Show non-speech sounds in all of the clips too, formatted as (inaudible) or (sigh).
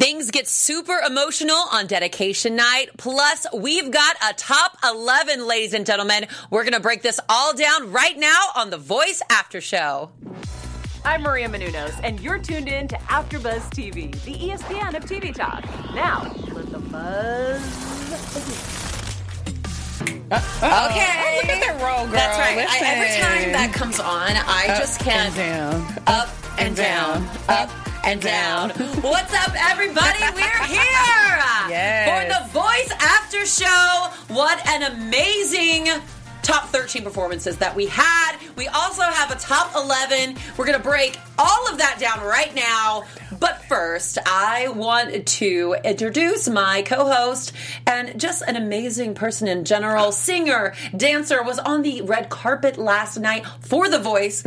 Things get super emotional on dedication night. Plus, we've got a top 11, ladies and gentlemen. We're going to break this all down right now on the Voice After Show. I'm Maria Menounos, and you're tuned in to AfterBuzz TV, the ESPN of TV talk. Now, let the buzz begin. Okay. Oh, look at that roll, girl. That's right. I, every time that comes on, I just can't. and down. Up and down, up and down. What's up, everybody? We're here (laughs) Yes. for the Voice After Show. What an amazing top 13 performances that we had. We also have a top 11. We're going to break all of that down right now. But first, I want to introduce my co-host and just an amazing person in general, singer, dancer, was on the red carpet last night for The Voice.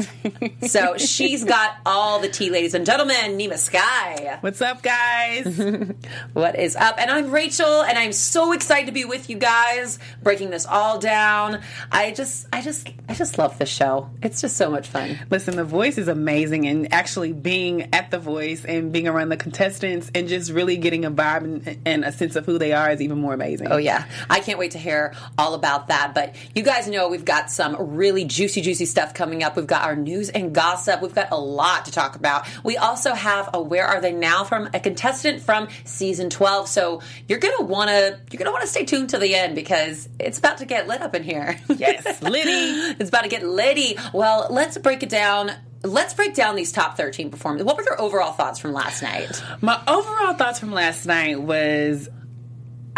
so (laughs) she's got all the tea, ladies and gentlemen. Nima Sky. What's up, guys? (laughs) What is up? And I'm Rachel, and I'm so excited to be with you guys, breaking this all down. I just, I just, I just love this show. It's just so much fun. Listen, the voice is amazing, and actually being at the voice and being around the contestants and just really getting a vibe and, and a sense of who they are is even more amazing. Oh yeah, I can't wait to hear all about that. But you guys know we've got some really juicy, juicy stuff coming up. We've got our news and gossip. We've got a lot to talk about. We also have a "Where Are They Now" from a contestant from season twelve. So you're gonna wanna you're gonna wanna stay tuned to the end because it's about to get lit up in here. (laughs) Yes, Liddy. it's about to get Liddy. Well, let's break it down. Let's break down these top 13 performances. What were your overall thoughts from last night? My overall thoughts from last night was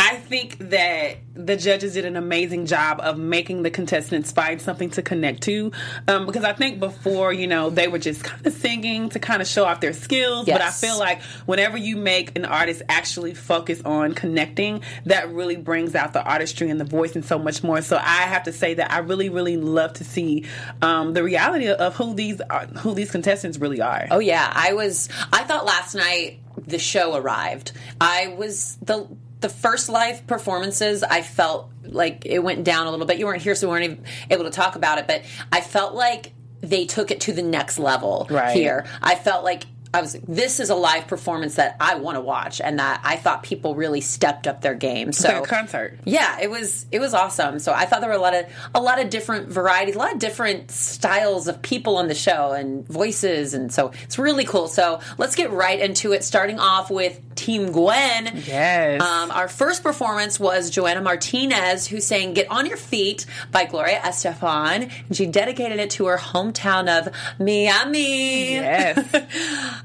I think that the judges did an amazing job of making the contestants find something to connect to. Um, because I think before, you know, they were just kind of singing to kind of show off their skills. But I feel like whenever you make an artist actually focus on connecting, that really brings out the artistry and the voice and so much more. So I have to say that I really, really love to see um, the reality of who these are, who these contestants really are. Oh yeah, I was. I thought last night the show arrived. I was the the first live performances. I felt like it went down a little bit. You weren't here, so we weren't even able to talk about it. But I felt like they took it to the next level Right. here. I felt like. I was. This is a live performance that I want to watch, and that I thought people really stepped up their game. So like a concert. yeah, it was it was awesome. So I thought there were a lot of a lot of different varieties, a lot of different styles of people on the show and voices, and so it's really cool. So let's get right into it. Starting off with Team Gwen. Yes. Um, our first performance was Joanna Martinez, who sang "Get on Your Feet" by Gloria Estefan, and she dedicated it to her hometown of Miami. Yes.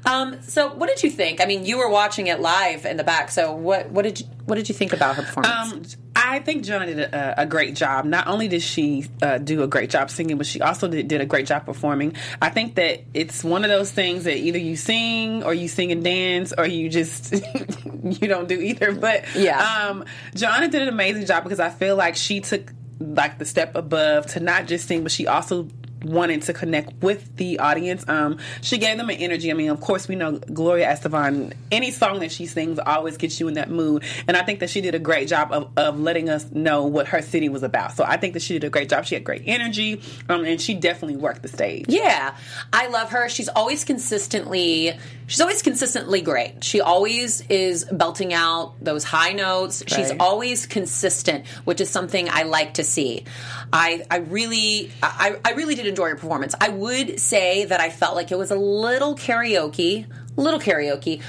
(laughs) Um, so what did you think? I mean, you were watching it live in the back. So what what did you what did you think about her performance? Um, I think Jonah did a, a great job. Not only did she uh, do a great job singing, but she also did, did a great job performing. I think that it's one of those things that either you sing or you sing and dance or you just (laughs) you don't do either. But Yeah. um, Joanna did an amazing job because I feel like she took like the step above to not just sing, but she also wanted to connect with the audience. Um, she gave them an energy. I mean, of course, we know Gloria Estefan. Any song that she sings always gets you in that mood, and I think that she did a great job of, of letting us know what her city was about. So I think that she did a great job. She had great energy, um, and she definitely worked the stage. Yeah, I love her. She's always consistently, she's always consistently great. She always is belting out those high notes. She's always consistent, which is something I like to see. I, I really, I, I really did enjoy her performance. I would say that I felt like it was a little karaoke, little karaoke,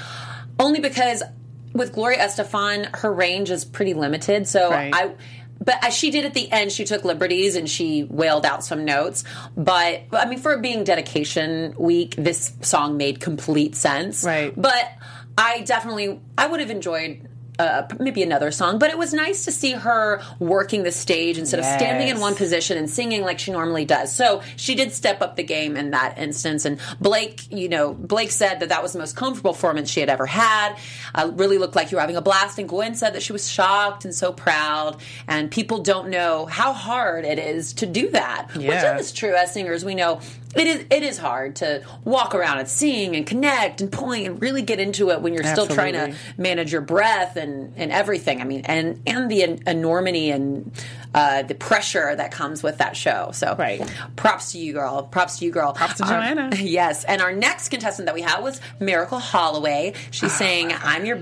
only because with Gloria Estefan, her range is pretty limited. So Right. I but as she did at the end, she took liberties and she wailed out some notes. But I mean, for it being dedication week, this song made complete sense. Right. But I definitely, I would have enjoyed. Uh, maybe another song, but it was nice to see her working the stage instead of standing in one position and singing like she normally does. So she did step up the game in that instance. And Blake, you know, Blake said that that was the most comfortable performance she had ever had. Uh, really looked like you were having a blast. And Gwen said that she was shocked and so proud. And people don't know how hard it is to do that. Which Yeah. is true. As singers, we know it is it is hard to walk around and sing and connect and point and really get into it when you're still trying to manage your breath and, and everything. I mean, and and the enormity and uh, the pressure that comes with that show. So, Right. Props to you, girl. Props to you, girl. Props to Our- Joanna. (laughs) yes, and our next contestant that we had was Myracle Holloway. She's saying, "I'm your."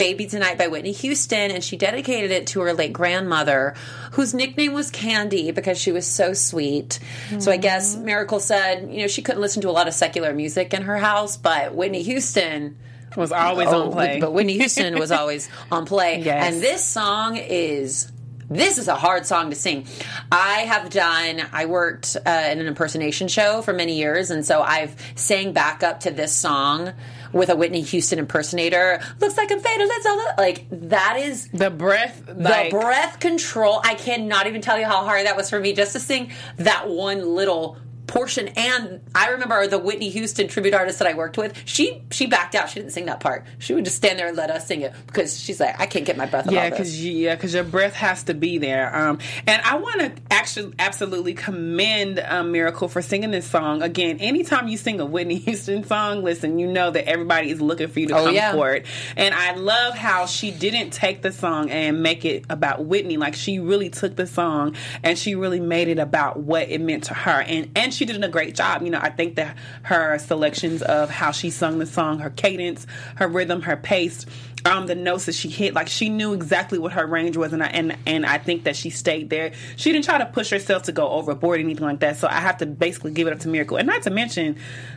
Baby Tonight by Whitney Houston, and she dedicated it to her late grandmother, whose nickname was Candy because she was so sweet. So I guess mm-hmm. Myracle said, you know, she couldn't listen to a lot of secular music in her house, but Whitney Houston was always Oh, on play. But Whitney Houston was (laughs) always on play. Yes. And this song is. This is a hard song to sing. I have done. I worked uh, in an impersonation show for many years, and so I've sang back up to this song with a Whitney Houston impersonator. Looks like I'm faded. Let's all like that is the breath, the like, breath control. I cannot even tell you how hard that was for me just to sing that one little portion. And I remember the Whitney Houston tribute artist that I worked with. She she backed out. She didn't sing that part. She would just stand there and let us sing it because she's like, I can't get my breath. Yeah, because yeah, because your breath has to be there. Um, and I want to actually absolutely commend um, Myracle for singing this song again. Anytime you sing a Whitney (laughs) Houston song, listen, you know that everybody is looking for you to Oh, come yeah. for it. And I love how she didn't take the song and make it about Whitney. Like she really took the song and she really made it about what it meant to her. And and she did a great job. You know, I think that her selections of how she sung the song, her cadence, her rhythm, her pace um, the notes that she hit, like she knew exactly what her range was, and I, and and I think that she stayed there. She didn't try to push herself to go overboard or anything like that. So I have to basically give it up to Myracle, and not to mention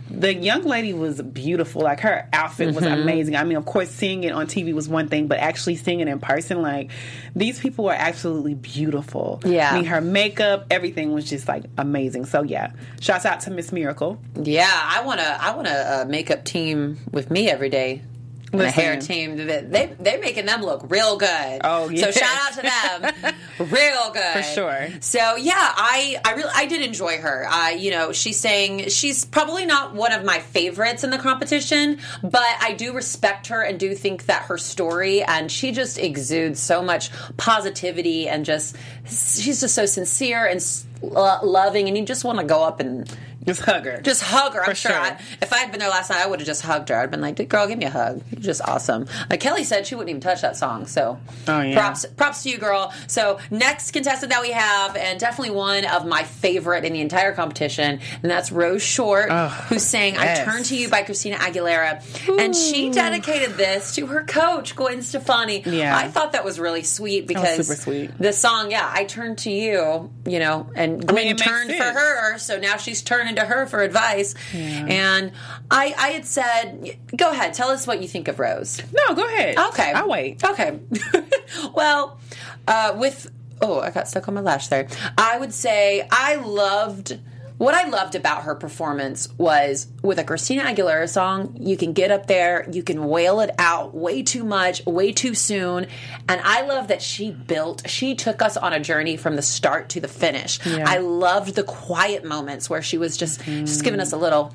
the young lady was beautiful. Like her outfit was Mm-hmm. amazing. I mean, of course, seeing it on TV was one thing, but actually seeing it in person, like these people were absolutely beautiful. Yeah. I mean, her makeup, everything was just like amazing. So yeah, shouts out to Miss Myracle. Yeah, I want to. I want a, uh makeup team with me every day. A hair team. They they're making them look real good. Oh, So shout out to them, (laughs) real good For sure. So yeah, I I really I did enjoy her. Uh, you know, she's saying she's probably not one of my favorites in the competition, but I do respect her and do think that her story and she just exudes so much positivity and just she's just so sincere and loving, and you just want to go up and Just hug her. just hug her. I'm sure. sure. I, if I had been there last night, I would have just hugged her. I'd been like, "Girl, give me a hug. You're just awesome." Like Kelly said, she wouldn't even touch that song. So, Oh, yeah. props, props to you, girl. So, next contestant that we have, and definitely one of my favorite in the entire competition, and that's Rose Short, who sang "I. Turn to You" by Christina Aguilera, and she dedicated this to her coach, Gwen Stefani. Yeah. I thought that was really sweet because super sweet. the song, yeah, "I Turn to You," you know, and Gwen it makes turned for her, so now she's turning to her for advice. And I, I had said, go ahead, tell us what you think of Rose. no, go ahead. Okay, I'll wait. Okay, (laughs) well, uh, with oh, I got stuck on my lash there. I would say I loved. What I loved about her performance was with a Christina Aguilera song, you can get up there, you can wail it out way too much, way too soon. And I love that she built, she took us on a journey from the start to the finish. I loved the quiet moments where she was just just giving us a little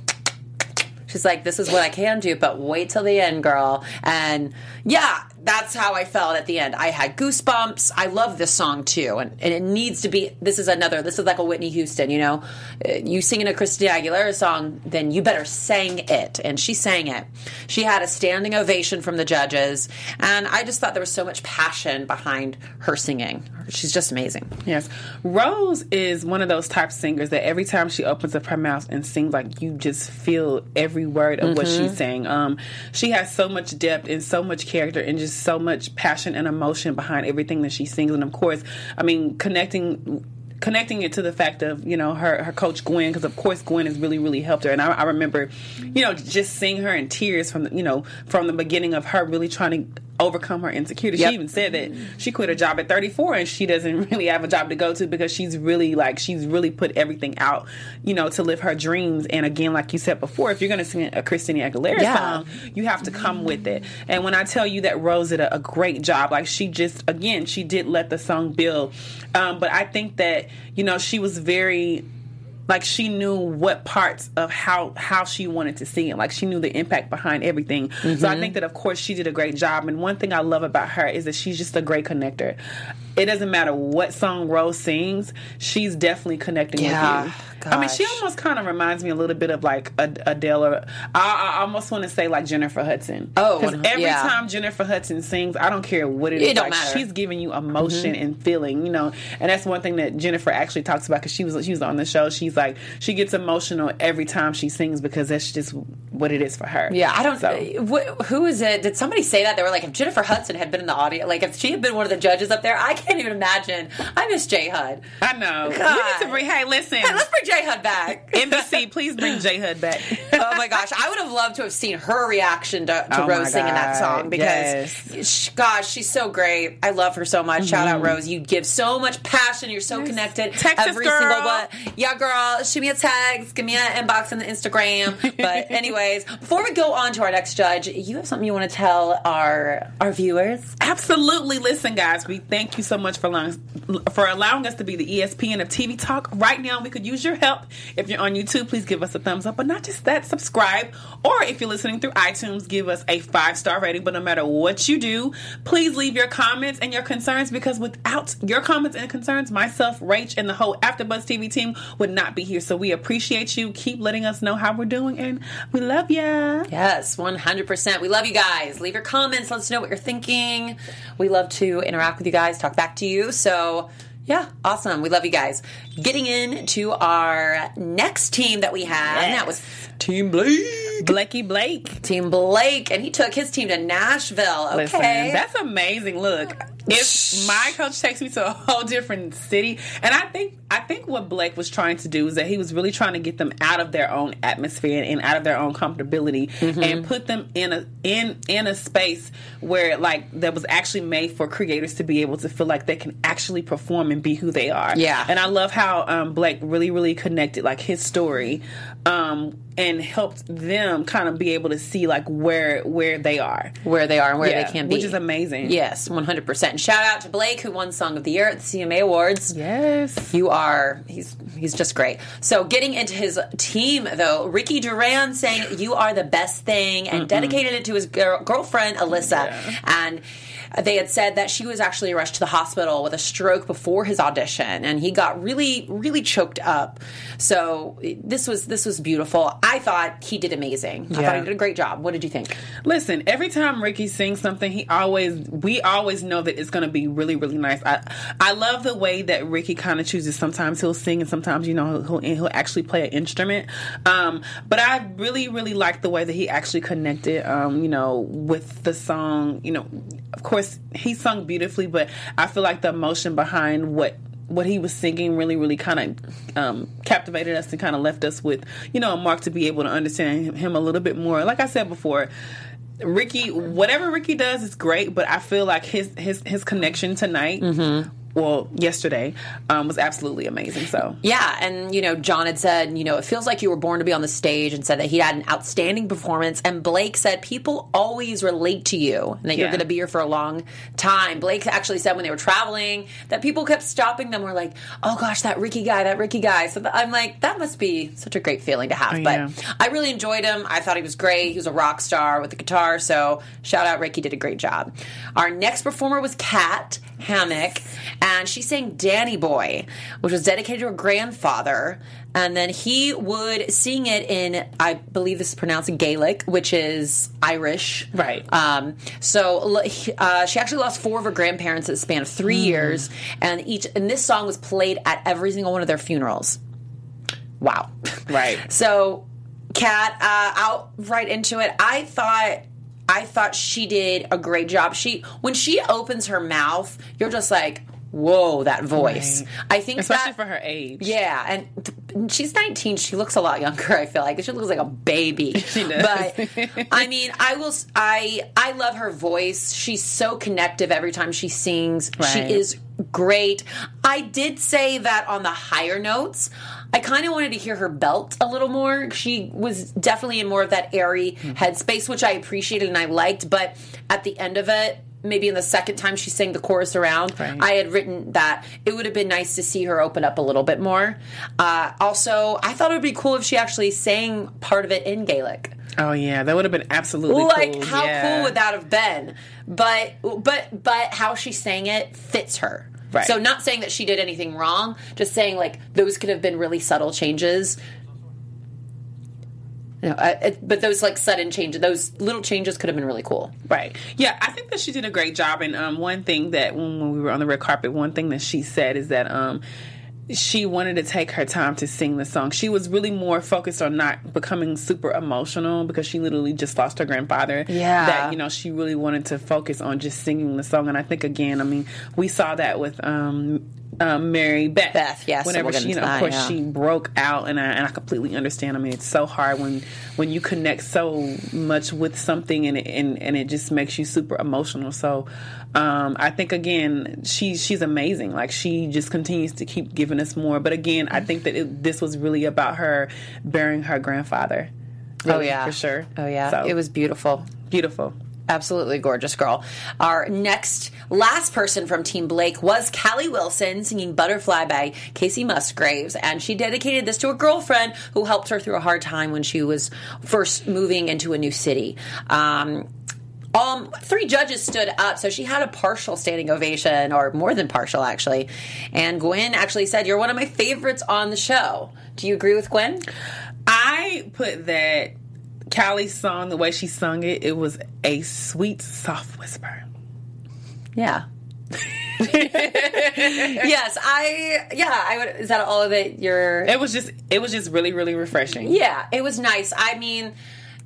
She's like, this is what I can do, but wait till the end, girl. And yeah, that's how I felt at the end. I had goosebumps. I love this song too. And, and it needs to be, this is another, this is like a Whitney Houston, you know? Uh, You singing a Christina Aguilera song, then you better sang it. And she sang it. She had a standing ovation from the judges. And I just thought there was so much passion behind her singing. She's just amazing. Yes. Rose is one of those type singers that every time she opens up her mouth and sings, like you just feel every word of what Mm-hmm. she's saying. Um, she has so much depth and so much character and just so much passion and emotion behind everything that she sings. And of course, I mean, connecting connecting it to the fact of you know her her coach Gwen because of course Gwen has really really helped her and I, I remember you know just seeing her in tears from the you know from the beginning of her really trying to overcome her insecurity Yep. she even said that she quit her job at 34 and she doesn't (laughs) really have a job to go to because she's really like she's really put everything out you know to live her dreams and again like you said before if you're going to sing a Christina Aguilera Yeah. song you have to come with it and when I tell you that Rose did a, a great job like she just again she did let the song build um, but I think that you know she was very like she knew what parts of how how she wanted to sing it. Like she knew the impact behind everything. So Mm-hmm. I think that of course she did a great job. And one thing I love about her is that she's just a great connector. It doesn't matter what song Rose sings, she's definitely connecting Yeah, with you. I mean, she almost kind of reminds me a little bit of like Adele, or I, I almost want to say like Jennifer Hudson. Oh, because every yeah. time Jennifer Hudson sings, I don't care what it is. It don't like, matter. Mm-hmm. She's giving you emotion and feeling, you know. And that's one thing that Jennifer actually talks about because she was she was on the show. She's like she gets emotional every time she sings because that's just what it is for her. Yeah, I don't. So, wh- who is it? Did somebody say that? They were like, if Jennifer Hudson had been in the audience, like if she had been one of the judges up there, I can't even imagine. I miss J Hud. I know. God. We need to bring. Hey, listen. Hey, let's bring J Hud back. (laughs) NBC, please bring (laughs) J Hud back. oh my gosh, I would have loved to have seen her reaction to, to Oh Rose singing that song because, yes. sh- gosh, she's so great. I love her so much. Shout out mm-hmm. Rose. You give so much passion. You're so connected. Texas Every girl. single one. Yeah, girl. Shoot me a text. Give me an inbox on the Instagram. But (laughs) anyways, before we go on to our next judge, you have something you want to tell our our viewers. Absolutely. Listen, guys, we thank you so much for allowing, for allowing us to be the ESPN of TV talk. Right now, we could use your help. If you're on YouTube, please give us a thumbs up. But not just that, subscribe. Or if you're listening through iTunes, give us a five star rating. But no matter what you do, please leave your comments and your concerns because without your comments and concerns, myself, Rach, and the whole AfterBuzz TV team would not be here. So we appreciate you. Keep letting us know how we're doing, and we love ya. Yes, 100%. We love you guys. Leave your comments. Let us know what you're thinking. We love to interact with you guys, talk back to you. So, yeah, awesome. We love you guys. Getting into our next team that we had, and that was Team Blake. Blakey Blake. Team Blake, and he took his team to Nashville. Okay. Listen, that's amazing. Look, if my coach takes me to a whole different city, and I think I think what Blake was trying to do is that he was really trying to get them out of their own atmosphere and out of their own comfortability Mm-hmm. and put them in a in in a space where like that was actually made for creators to be able to feel like they can actually perform and be who they are. Yeah. And I love how um, Blake really really connected like his story um, and helped them kind of be able to see like where where they are. where they are and where Yeah, they can be. which is amazing. Yes, 100%. Shout out to Blake, who won Song of the Year at the CMA Awards. Yes. You are he's he's just great. So getting into his team though, Ricky Duran saying you are the best thing and dedicated it to his girl, girlfriend Alyssa. And they had said that she was actually rushed to the hospital with a stroke before his audition and he got really really choked up. So this was this was beautiful. I thought he did amazing. I thought he did a great job. What did you think? Listen, every time Ricky sings something, he always we always know that it's going to be really really nice. I I love the way that Ricky kind of chooses. Sometimes he'll sing, and sometimes you know he'll he'll actually play an instrument. Um, but I really really like the way that he actually connected. Um, you know, with the song. You know, of course he sung beautifully, but I feel like the emotion behind what what he was singing really, really kind of um, captivated us and kind of left us with, you know, a mark to be able to understand him, a little bit more. Like I said before, Ricky, whatever Ricky does is great, but I feel like his his his connection tonight, well, yesterday, um, was absolutely amazing. So Yeah, and you know, John had said, you know, it feels like you were born to be on the stage, and said that he had an outstanding performance. And Blake said people always relate to you, and that you're going to be here for a long time. Blake actually said when they were traveling that people kept stopping them, were like, "Oh gosh, that Ricky guy, that Ricky guy." So th- I'm like, that must be such a great feeling to have. Oh, but yeah. I really enjoyed him. I thought he was great. He was a rock star with the guitar. So shout out Ricky, did a great job. Our next performer was Kat Hammock, and she sang Danny Boy, which was dedicated to her grandfather. And then he would sing it in, I believe this is pronounced Gaelic, which is Irish. Right. Um, so uh, she actually lost four of her grandparents in the span of three years, and each and this song was played at every single one of their funerals. Wow. Right. (laughs) So, Kat, uh, out right into it. I thought. I thought she did a great job. She when she opens her mouth, you're just like, "Whoa, that voice!" Right. I think especially that, for her age, yeah, and th- she's 19. She looks a lot younger. I feel like she looks like a baby. (laughs) She does. But I mean, I will. I I love her voice. She's so connective every time she sings. She is great. I did say that on the higher notes. I kind of wanted to hear her belt a little more. She was definitely in more of that airy Mm-hmm. headspace, which I appreciated and I liked. But at the end of it, maybe in the second time she sang the chorus around, Right. I had written that it would have been nice to see her open up a little bit more. Uh, also, I thought it would be cool if she actually sang part of it in Gaelic. Oh yeah, that would have been absolutely like cool. how yeah. cool would that have been? But but but how she sang it fits her. Right. So not saying that she did anything wrong, just saying like those could have been really subtle changes. Know, uh, it, but those like sudden changes, those little changes could have been really cool. Right. Yeah, I think that she did a great job. And um, one thing that when, when we were on the red carpet, one thing that she said is that um, she wanted to take her time to sing the song. She was really more focused on not becoming super emotional because she literally just lost her grandfather. Yeah. That, you know, she really wanted to focus on just singing the song. And I think, again, I mean, we saw that with. Um, um, Mary Beth. Beth, yes, Whenever we'll she, you know, of course, yeah. she broke out, and I, and I completely understand. I mean, it's so hard when when you connect so much with something, and it, and and it just makes you super emotional. So, um, I think again, she she's amazing. Like she just continues to keep giving us more. But again, I think that it, this was really about her burying her grandfather. Oh yeah, for sure. Oh yeah, So, it was beautiful. beautiful. Absolutely gorgeous girl. Our next, last person from Team Blake was Kalie Wilson singing Butterfly by Kacey Musgraves. And she dedicated this to a girlfriend who helped her through a hard time when she was first moving into a new city. Um, um, three judges stood up, so she had a partial standing ovation, or more than partial, actually. And Gwen actually said, You're one of my favorites on the show. Do you agree with Gwen? I put that Kalie's song, the way she sung it, it was a sweet, soft whisper. Yeah. (laughs) yes, I yeah, I would is that all of it you're It was just, it was just really, really refreshing. Yeah, it was nice. I mean,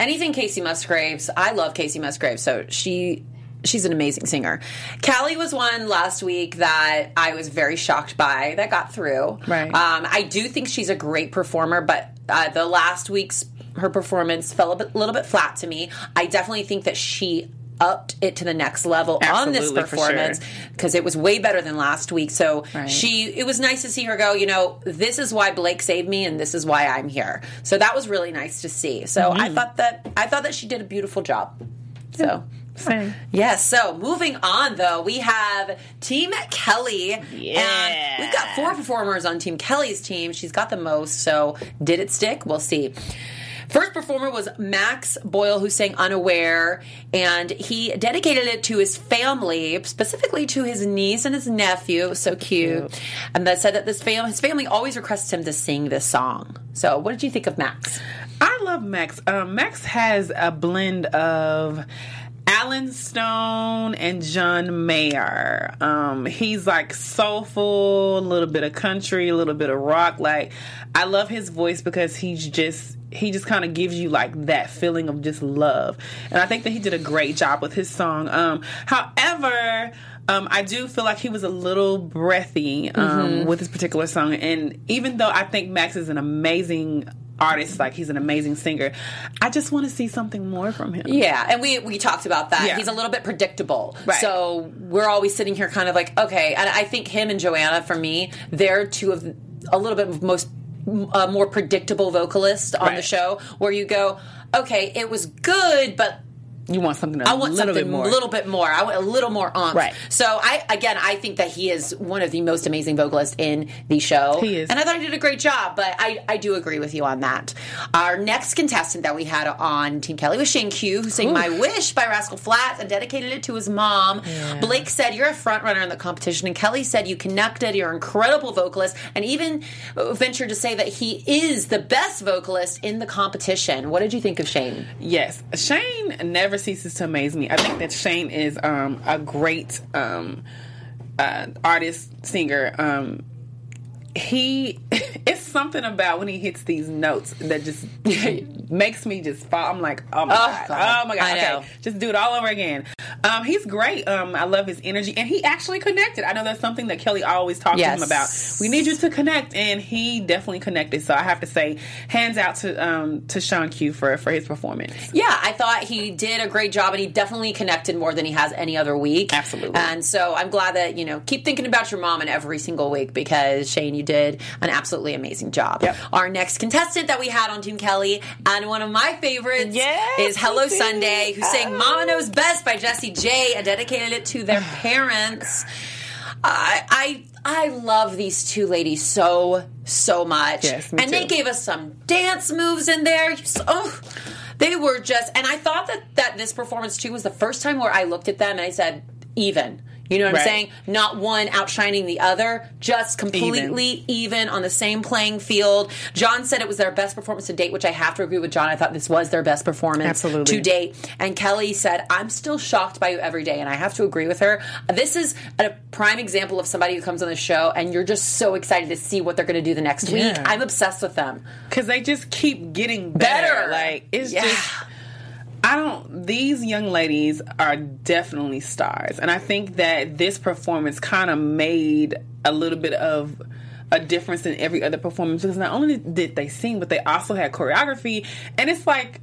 anything Kacey Musgraves, I love Kacey Musgraves, so she she's an amazing singer. Kalie was one last week that I was very shocked by that got through. Right. Um, I do think she's a great performer, but uh, the last week's her performance fell a bit, little bit flat to me. I definitely think that she upped it to the next level on this Absolutely, for performance sure. because it was way better than last week. So Right. she, it was nice to see her go. You know, this is why Blake saved me, and this is why I'm here. So that was really nice to see. So I Mm-hmm. thought that I thought that she did a beautiful job. So. Same. Yes. So moving on, though, we have Team Kelly. Yeah. And we've got four performers on Team Kelly's team. She's got the most. So did it stick? We'll see. First performer was Max Boyle, who sang Unaware, and he dedicated it to his family, specifically to his niece and his nephew. It was so cute. And that said that this fam- his family always requests him to sing this song. So, what did you think of Max? I love Max. Um, Max has a blend of Allen Stone and John Mayer. Um, he's like soulful, a little bit of country, a little bit of rock. Like I love his voice because he's just he just kind of gives you like that feeling of just love. And I think that he did a great job with his song. Um, however, um, I do feel like he was a little breathy um, with this particular song. And even though I think Max is an amazing artist, like he's an amazing singer, I just want to see something more from him. Yeah, and we we talked about that. Yeah. He's a little bit predictable. Right. So we're always sitting here kind of like, okay, and I think him and Joanna for me, they're two of a little bit most uh, more predictable vocalist on the show where you go, okay, it was good, but You want something a I want little something bit more. a little bit more. I want a little more oomph. Right. So I again I think that he is one of the most amazing vocalists in the show. He is. And I thought he did a great job, but I, I do agree with you on that. Our next contestant that we had on Team Kelly was Shane Q, who sang My Wish by Rascal Flatts and dedicated it to his mom. Blake said you're a front runner in the competition, and Kelly said you connected, you're an incredible vocalist, and even ventured to say that he is the best vocalist in the competition. What did you think of Shane? Yes, Shane never ceases to amaze me. I think that Shane is um, a great um, uh, artist, singer. Um, he, (laughs) it's something about when he hits these notes that just (laughs) makes me just fall. I'm like, oh my Oh, god, God. oh my god, okay, just do it all over again. Um, he's great. Um, I love his energy, and he actually connected. I know that's something that Kelly always talked Yes. to him about. We need you to connect, and he definitely connected. So I have to say, hands out to um, to Sean Q for for his performance. Yeah, I thought he did a great job and he definitely connected more than he has any other week. Absolutely. And so I'm glad that, you know, keep thinking about your mom in every single week because Shane, you did an absolutely amazing amazing job. Yep. Our next contestant that we had on Team Kelly, and one of my favorites, Yes, is Hello. Sunday, who sang Mama Knows Best by Jessie J and dedicated it to their (sighs) parents. I, I I love these two ladies so so much, Yes, and they gave us some dance moves in there. You s- Oh, they were just, and I thought that that this performance too was the first time where I looked at them and I said even. You know what I'm saying? Not one outshining the other, just completely even. on the same playing field. John said it was their best performance to date, which I have to agree with John. I thought this was their best performance Absolutely. to date. And Kelly said, I'm still shocked by you every day. And I have to agree with her. This is a prime example of somebody who comes on the show and you're just so excited to see what they're going to do the next week. I'm obsessed with them. because they just keep getting better. Better. Like it's Yeah. just. I don't. These young ladies are definitely stars, and I think that this performance kind of made a little bit of a difference in every other performance because not only did they sing, but they also had choreography, and it's like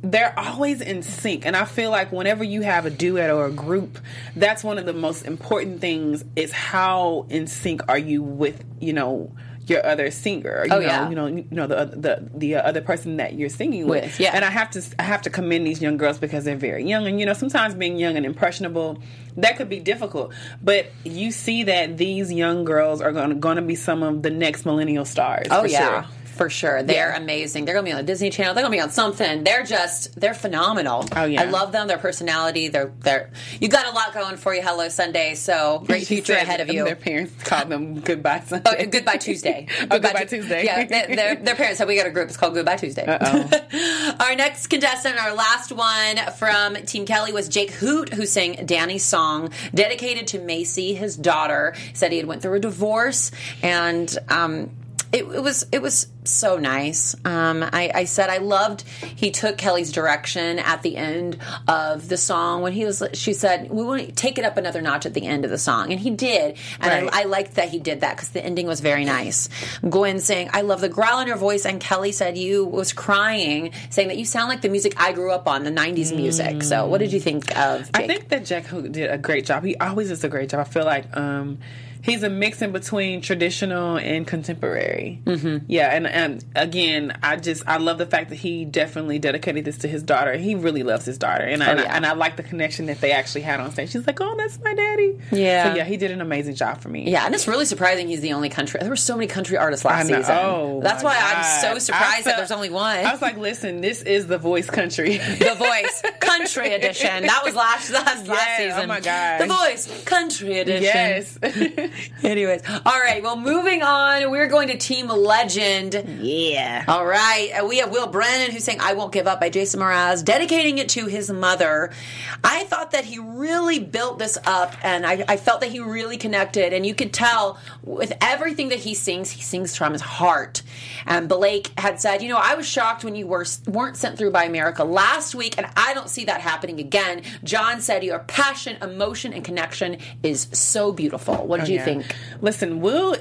they're always in sync and i feel like whenever you have a duet or a group that's one of the most important things is how in sync are you with you know your other singer you Oh, know yeah. you know you know the the the uh, other person that you're singing with, With, yeah. and i have to i have to commend these young girls because they're very young and you know sometimes being young and impressionable that could be difficult but you see that these young girls are going to going to be some of the next millennial stars Oh yeah. sure. For sure. They're Yeah. amazing. They're gonna be on the Disney Channel. They're gonna be on something. They're just they're phenomenal. Oh, yeah. I love them, their personality, they're they're you got a lot going for you, Hello Sunday, so great future ahead of you. Their parents called them goodbye Sunday. Oh, Goodbye Tuesday. (laughs) Oh, Goodbye Tuesday. Yeah, their, their, their parents said we got a group. It's called Goodbye Tuesday. (laughs) Our next contestant, our last one from Team Kelly was Jake Hoot, who sang Danny's song dedicated to Macy, his daughter. Said he had went through a divorce, and um, it, it was it was so nice. Um, I, I said I loved. He took Kelly's direction at the end of the song when he was. She said we want to take it up another notch at the end of the song, and he did. And Right. I, I liked that he did that because the ending was very nice. Gwen saying, "I love the growl in your voice," and Kelly said you was crying, saying that you sound like the music I grew up on, the '90s music. So, what did you think of? Jake? I think that Jack Hook did a great job. He always does a great job. I feel like um, he's a mix in between traditional and contemporary. Mm-hmm. Yeah, and, and again, I just I love the fact that he definitely dedicated this to his daughter. He really loves his daughter, and I, and, I, Oh, and I like the connection that they actually had on stage. She's like, "Oh, that's my daddy." Yeah. So yeah, he did an amazing job for me. Yeah, and it's really surprising he's the only country. There were so many country artists last season. Oh, That's why I'm so surprised that there's only one. I was like, "Listen, this is the voice country." (laughs) the Voice Country Edition. That was last last, last (laughs) Yes, season. oh my God, The Voice Country Edition. yes. (laughs) (laughs) Anyways, all right. Well, moving on, we're going to Team Legend. yeah. All right, uh, we have Will Brennan who's saying "I Won't Give Up" by Jason Mraz, dedicating it to his mother. I thought that he really built this up, and I, I felt that he really connected. And you could tell with everything that he sings, he sings from his heart. And Blake had said, "You know, I was shocked when you were weren't sent through by America last week, and I don't see that happening again." John said, "Your passion, emotion, and connection is so beautiful." What did you Yeah. think? Listen, Will,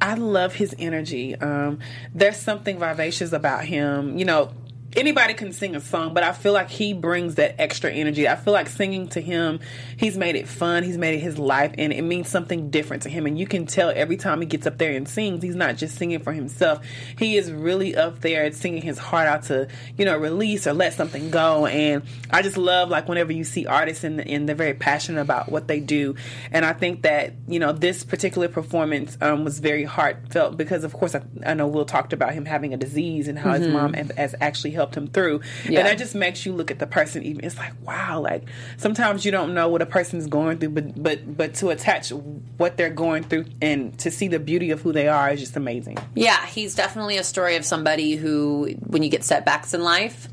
I love his energy. Um, there's something vivacious about him. You know, anybody can sing a song, but I feel like he brings that extra energy. I feel like singing to him, he's made it fun. He's made it his life, and it means something different to him. And you can tell every time he gets up there and sings, he's not just singing for himself. He is really up there singing his heart out to, you know, release or let something go. And I just love like whenever you see artists and, and they're very passionate about what they do. And I think that, you know, this particular performance um, was very heartfelt because, of course, I, I know Will talked about him having a disease and how his mom has actually helped him through. Yeah. And that just makes you look at the person even. It's like, wow, like sometimes you don't know what a person's going through, but but but to attach what they're going through and to see the beauty of who they are is just amazing. Yeah, he's definitely a story of somebody who, when you get setbacks in life,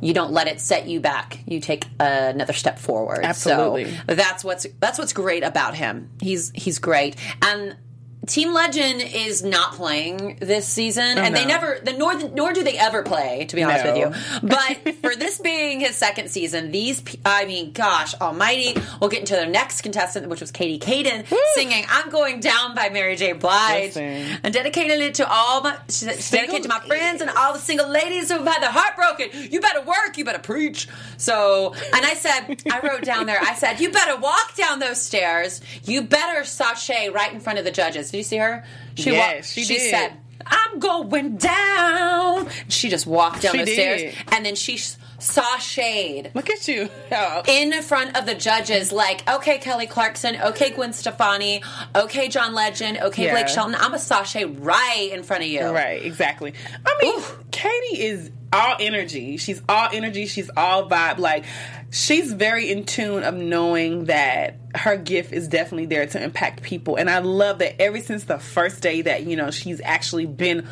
you don't let it set you back. You take another step forward. Absolutely. So that's what's that's what's great about him. He's he's great. And Team Legend is not playing this season, oh, and they never, the nor nor do they ever play. To be honest No. with you, but for this being his second season, these, I mean, gosh Almighty, we'll get into their next contestant, which was Katie Kadan singing "I'm Going Down" by Mary J. Blige, Listen. and dedicated it to all my, she dedicated to my friends and all the single ladies who've had their heart broken. You better work, you better preach. So, and I said, I wrote down there, I said, you better walk down those stairs. You better sashay right in front of the judges. Did you see her? She Yes, she did. said, I'm going down. She just walked down She the did. stairs and then she s- saw shade Look at you. Oh. in front of the judges, like, okay, Kelly Clarkson, okay, Gwen Stefani, okay, John Legend, okay, Yeah. Blake Shelton. I'm a sashay right in front of you. Right, exactly. I mean, Oof. Katie is all energy. She's all energy. She's all vibe. Like, she's very in tune of knowing that her gift is definitely there to impact people. And I love that ever since the first day that, you know, she's actually been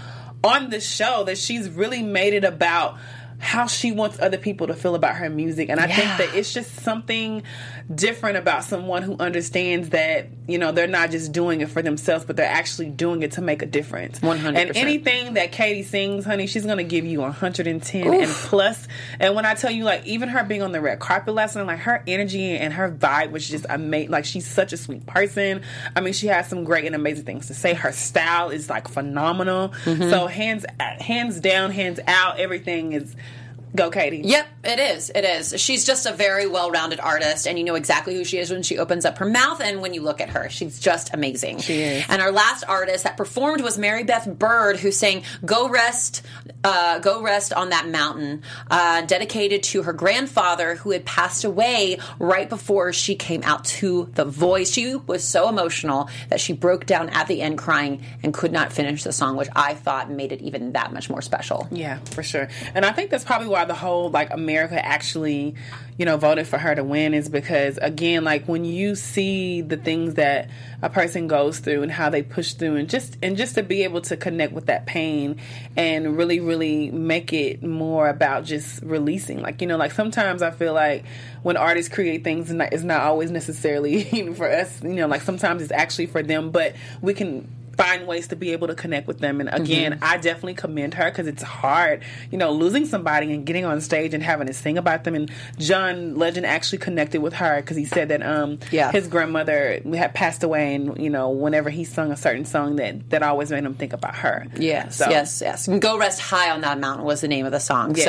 on the show, that she's really made it about how she wants other people to feel about her music. And I Yeah. think that it's just something different about someone who understands that, you know, they're not just doing it for themselves, but they're actually doing it to make a difference. 100%. And anything that Katie sings, honey, she's going to give you 110 and plus. And when I tell you, like, even her being on the red carpet last night, like, her energy and her vibe was just amazing. Like, she's such a sweet person. I mean, she has some great and amazing things to say. Her style is, like, phenomenal. So, hands, uh, hands down, hands out, everything is go, Katie. Yep, it is. It is. She's just a very well-rounded artist, and you know exactly who she is when she opens up her mouth and when you look at her. She's just amazing. She is. And our last artist that performed was Mary Beth Byrd, who sang "Go Rest, uh, Go Rest on That Mountain," uh, dedicated to her grandfather who had passed away right before she came out to The Voice. She was so emotional that she broke down at the end crying and could not finish the song, which I thought made it even that much more special. Yeah, for sure. And I think that's probably why the whole like America actually, you know, voted for her to win is because again, like when you see the things that a person goes through and how they push through and just and just to be able to connect with that pain and really really make it more about just releasing. Like, you know, like sometimes I feel like when artists create things it's not always necessarily (laughs) for us, you know, like sometimes it's actually for them, but we can find ways to be able to connect with them. And again, Mm-hmm. I definitely commend her because it's hard, you know, losing somebody and getting on stage and having to sing about them. And John Legend actually connected with her because he said that um Yeah. his grandmother had passed away, and you know, whenever he sung a certain song, that that always made him think about her. Yes, So- yes, yes. And Go rest high on that mountain was the name of the song. Yes.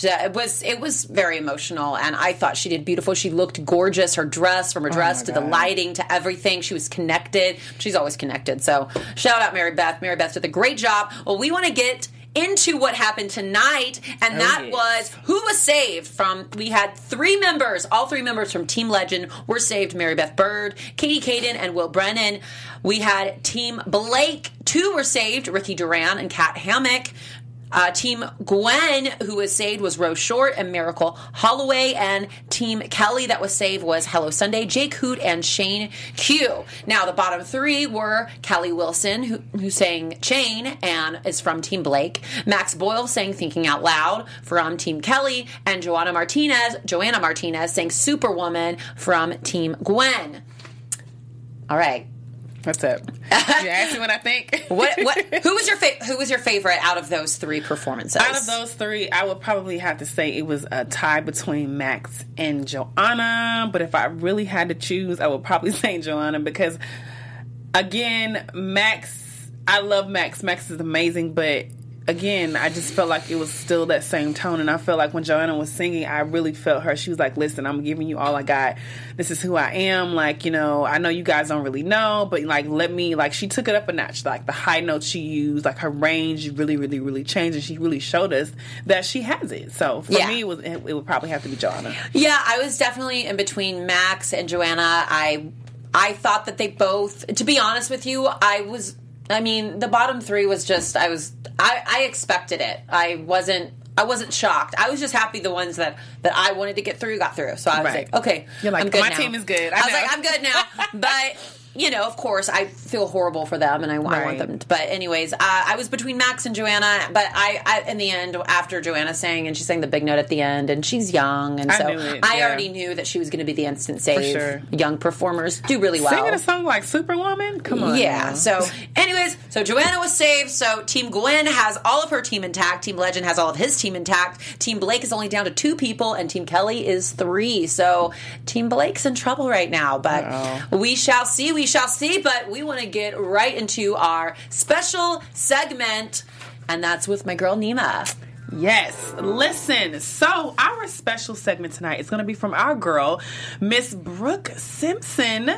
So it was it was very emotional, and I thought she did beautiful. She looked gorgeous. Her dress, from her dress my to the lighting to everything, she was connected. She's always connected. So shout out Mary Beth. Mary Beth did a great job. Well, we want to get into what happened tonight and oh, that yes. was who was saved from we had three members all three members from team legend were saved mary beth byrd katie kadan and will brennan we had team blake two were saved ricky duran and kat hammock uh, team Gwen, who was saved, was Rose Short and Myracle Holloway. And Team Kelly, that was saved, was Hello Sunday, Jake Hoot, and Shane Q. Now, the bottom three were Kelly Wilson, who, who sang Chain and is from Team Blake. Max Boyle sang Thinking Out Loud from Team Kelly. And Joanna Martinez, Joanna Martinez sang Superwoman from Team Gwen. All right. What's up? you asked me what I think. (laughs) What, what, (laughs) who was your fa- who was your favorite out of those three performances? Out of those three, I would probably have to say it was a tie between Max and Joanna. But if I really had to choose, I would probably (laughs) say Joanna because, again, Max, I love Max. Max is amazing, but again, I just felt like it was still that same tone. And I felt like when Joanna was singing, I really felt her. She was like, listen, I'm giving you all I got. This is who I am. Like, you know, I know you guys don't really know, but like, let me, like, she took it up a notch. Like, the high notes she used, like, her range really, really, really changed. And she really showed us that she has it. So for Yeah. me, it, was, it, it would probably have to be Joanna. Yeah, I was definitely in between Max and Joanna. I I thought that they both to be honest with you, I was I mean, the bottom 3 was just I was I I expected it. I wasn't I wasn't shocked. I was just happy the ones that that I wanted to get through got through. So I was Right. like, okay, You're like, I'm good "My now." team is good. I I, was know. like, I'm good now. (laughs) but you know, of course, I feel horrible for them, and I, I want them. To, but anyways, uh, I was between Max and Joanna. But I, I, in the end, after Joanna sang, and she sang the big note at the end, and she's young, and I so it, I yeah. already knew that she was going to be the instant save. sure. Young performers do really well. Singing a song like Superwoman? Come on. Yeah. now. So, anyways, so Joanna was saved. So Team Gwen has all of her team intact. Team Legend has all of his team intact. Team Blake is only down to two people, and Team Kelly is three. So Team Blake's in trouble right now. But we shall see. We shall see. But we want to get right into our special segment, and that's with my girl Nima. Yes. Listen, so our special segment tonight is going to be from our girl, Miss Brooke Simpson.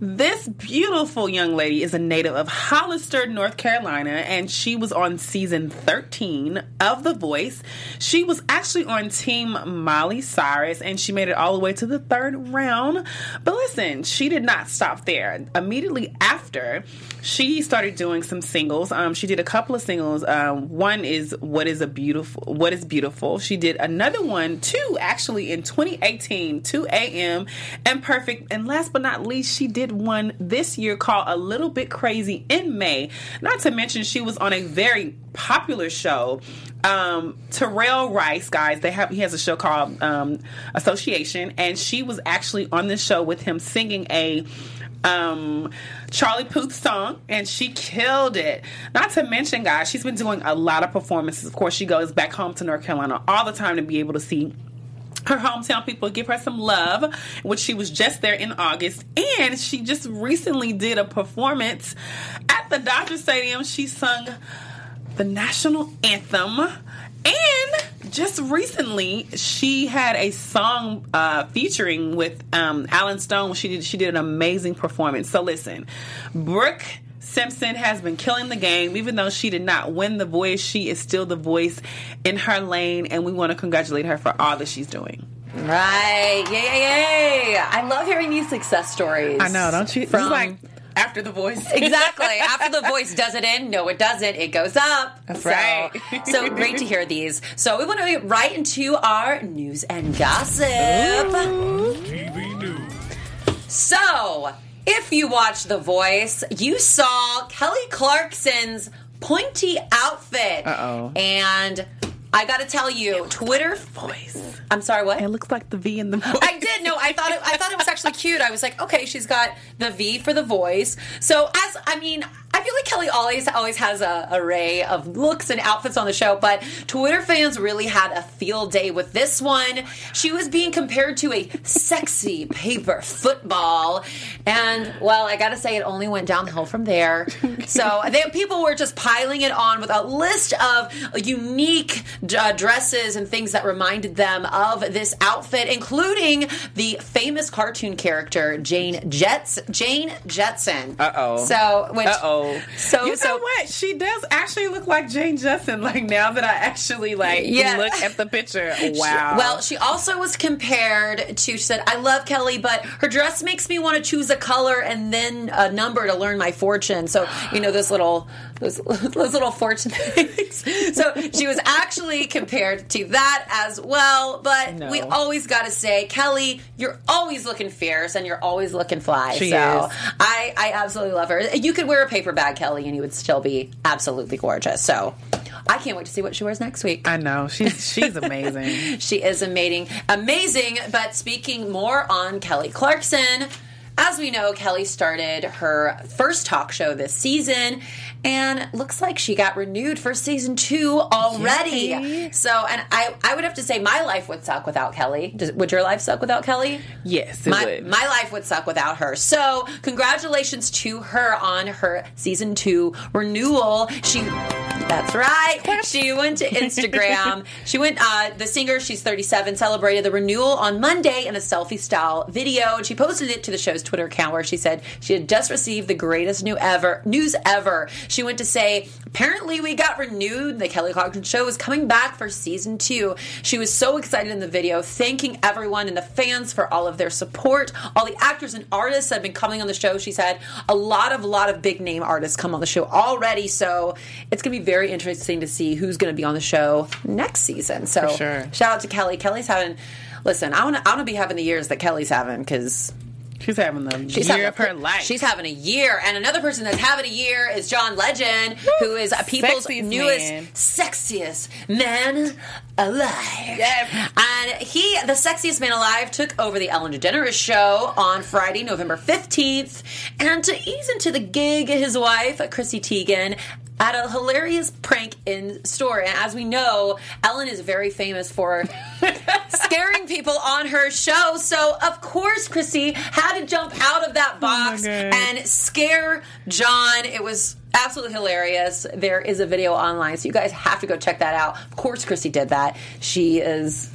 This beautiful young lady is a native of Hollister, North Carolina, and she was on season 13 of The Voice. She was actually on Team Molly Cyrus, and she made it all the way to the third round. But listen, she did not stop there. Immediately after, she started doing some singles. Um, she did a couple of singles. Um, one is "What Is a Beautiful." What is beautiful? She did another one, two actually in 2018, 2 a.m. and perfect. And last but not least, she did one this year called "A Little Bit Crazy" in May. Not to mention, she was on a very popular show. Um, Terrell Rice, guys, they have he has a show called um, Association, and she was actually on this show with him singing a um, Charlie Puth song, and she killed it. Not to mention, guys, she's been doing a lot of performances. Of course, she goes back home to North Carolina all the time to be able to see her hometown people give her some love, which she was just there in August. And she just recently did a performance at the Dodger Stadium. She sung the national anthem. And just recently, she had a song uh, featuring with um, Allen Stone. She did she did an amazing performance. So listen, Brooke Simpson has been killing the game. Even though she did not win the voice, she is still the voice in her lane, and we want to congratulate her for all that she's doing. Right. Yay, yay, yay. I love hearing these success stories. I know, don't you? From- like after the voice. (laughs) exactly. After the voice does it in, no, it doesn't. It goes up. That's so, right. so great to hear these. So we want to get right into our news and gossip. TV news. So, if you watched The Voice, you saw Kelly Clarkson's pointy outfit. Uh-oh. And I got to tell you, Twitter voice. I'm sorry, what? It looks like the V in the voice. I did. No, I thought it, I thought it was actually cute. I was like, okay, she's got the V for the voice. So as I mean, I feel like Kelly always always has a array of looks and outfits on the show, but Twitter fans really had a field day with this one. She was being compared to a sexy paper football, and well, I gotta say, it only went downhill from there. (laughs) So they, people were just piling it on with a list of unique uh, dresses and things that reminded them of this outfit, including the famous cartoon character Jane Jets Jane Jetson. Uh-oh. So which Uh-oh. So you so know what? She does actually look like Jane Jetson. Like now that I actually like Yeah. look at the picture, (laughs) wow. Well, she also was compared to. She said, "I love Kelly, but her dress makes me want to choose a color and then a number to learn my fortune." So you know this little those, (laughs) those little fortune things. (laughs) so she was actually compared to that as well. But No. we always got to say, Kelly, you're always looking fierce and you're always looking fly. She so is. I I absolutely love her. You could wear a paper bag, Kelly, and you would still be absolutely gorgeous. So. I can't wait to see what she wears next week. I know she's she's amazing. (laughs) She is amazing, amazing. But speaking more on Kelly Clarkson, as we know, Kelly started her first talk show this season, and looks like she got renewed for season two already. Yay. So, and I, I would have to say, my life would suck without Kelly. Does, would your life suck without Kelly? Yes, it my, would. my life would suck without her. So, congratulations to her on her season two renewal. She, that's right. She went to Instagram. (laughs) she went, uh, the singer, she's 37, celebrated the renewal on Monday in a selfie style video. And she posted it to the show's Twitter account where she said she had just received the greatest new ever news ever. She went to say, apparently we got renewed. The Kelly Clarkson show is coming back for season two. She was so excited in the video, thanking everyone and the fans for all of their support. All the actors and artists that have been coming on the show. She's had a lot of, a lot of big name artists come on the show already. So it's going to be very interesting to see who's going to be on the show next season. So sure. shout out to Kelly. Kelly's having, listen, I want to, I want to be having the years that Kelly's having because She's having the She's year having of her life. She's having a year, and another person that's having a year is John Legend, who is uh, people's Sexiest newest, man. sexiest man alive. Yes. And he, the sexiest man alive, took over the Ellen DeGeneres show on Friday, November fifteenth, and to ease into the gig, his wife, Chrissy Teigen. Had a hilarious prank in store. And as we know, Ellen is very famous for (laughs) scaring people on her show. So, of course, Chrissy had to jump out of that oh box God. and scare John. It was absolutely hilarious. There is a video online, so you guys have to go check that out. Of course, Chrissy did that. She is.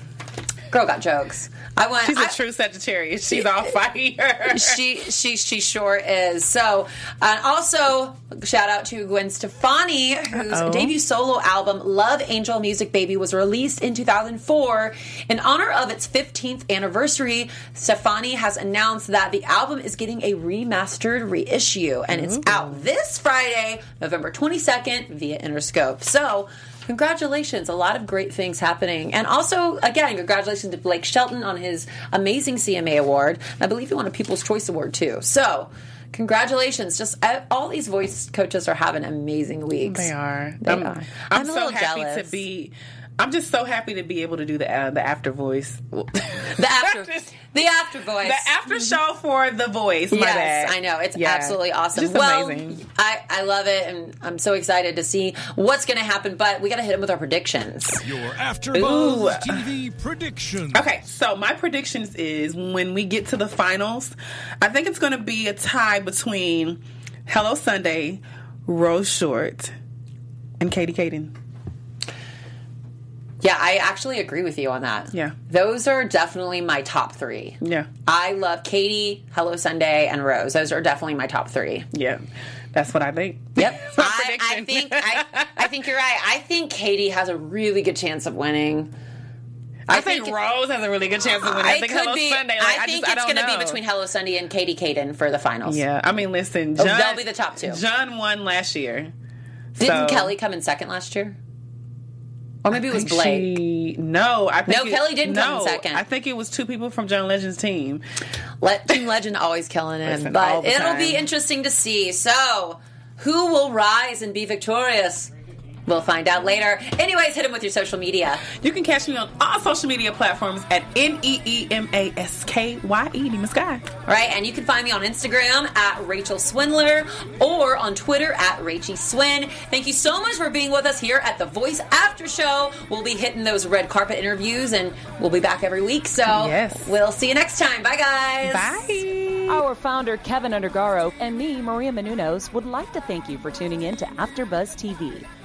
Girl got jokes. I want. She's a I- true Sagittarius. She's all (laughs) fire. she she she sure is. So, uh, also shout out to Gwen Stefani, whose Uh-oh. debut solo album "Love Angel Music Baby" was released in 2004 in honor of its 15th anniversary. Stefani has announced that the album is getting a remastered reissue, and it's out this Friday, November 22nd, via Interscope. So. Congratulations. A lot of great things happening. And also, again, congratulations to Blake Shelton on his amazing CMA award. I believe he won a People's Choice Award too. So, congratulations. Just uh, all these voice coaches are having amazing weeks. They are. They I'm, are. I'm, I'm so happy jealous. to be. I'm just so happy to be able to do the uh, the after voice. (laughs) The after, (laughs) the after voice. the after show for the voice. My yes, bad. I know it's Yeah. absolutely awesome. Just well, amazing. I I love it, and I'm so excited to see what's going to happen. But we got to hit them with our predictions. Your Ooh. AfterBuzz TV predictions. Okay, so my predictions is when we get to the finals, I think it's going to be a tie between Hello Sunday, Rose Short, and Katie Kadan. Yeah, I actually agree with you on that. Yeah. those are definitely my top three. Yeah, I love Katie, Hello Sunday, and Rose. Those are definitely my top three. yeah, that's what I think. Yep. (laughs) I, I think I, I think you're right. I think Katie has a really good chance of winning. I, think, Rose has a really good chance of winning. I think could Hello be. Sunday. Like, I I, think just, it's going to be between Hello Sunday and Katie Kadan for the finals. Yeah, I mean, listen, Oh, John, they'll be the top two. John won last year. Didn't so- Kelly come in second last year? Or maybe it was Blake. she- no, I think No, Kelly didn't no, come in second. I think it was two people from John Legend's team. Let Team Legend always killing him, Listen, but it'll time. be interesting to see. So, who will rise and be victorious? We'll find out later. Anyways, hit him with your social media. You can catch me on all social media platforms at N E E M A S K Y E Neema Skye. All right, and you can find me on Instagram at Rachel Swindler or on Twitter at Rachie Swin. Thank you so much for being with us here at the Voice After Show. We'll be hitting those red carpet interviews, and we'll be back every week. So Yes. we'll see you next time. Bye, guys. Bye. Our founder, Kevin Undergaro, and me, Maria Menounos, would like to thank you for tuning in to AfterBuzz TV.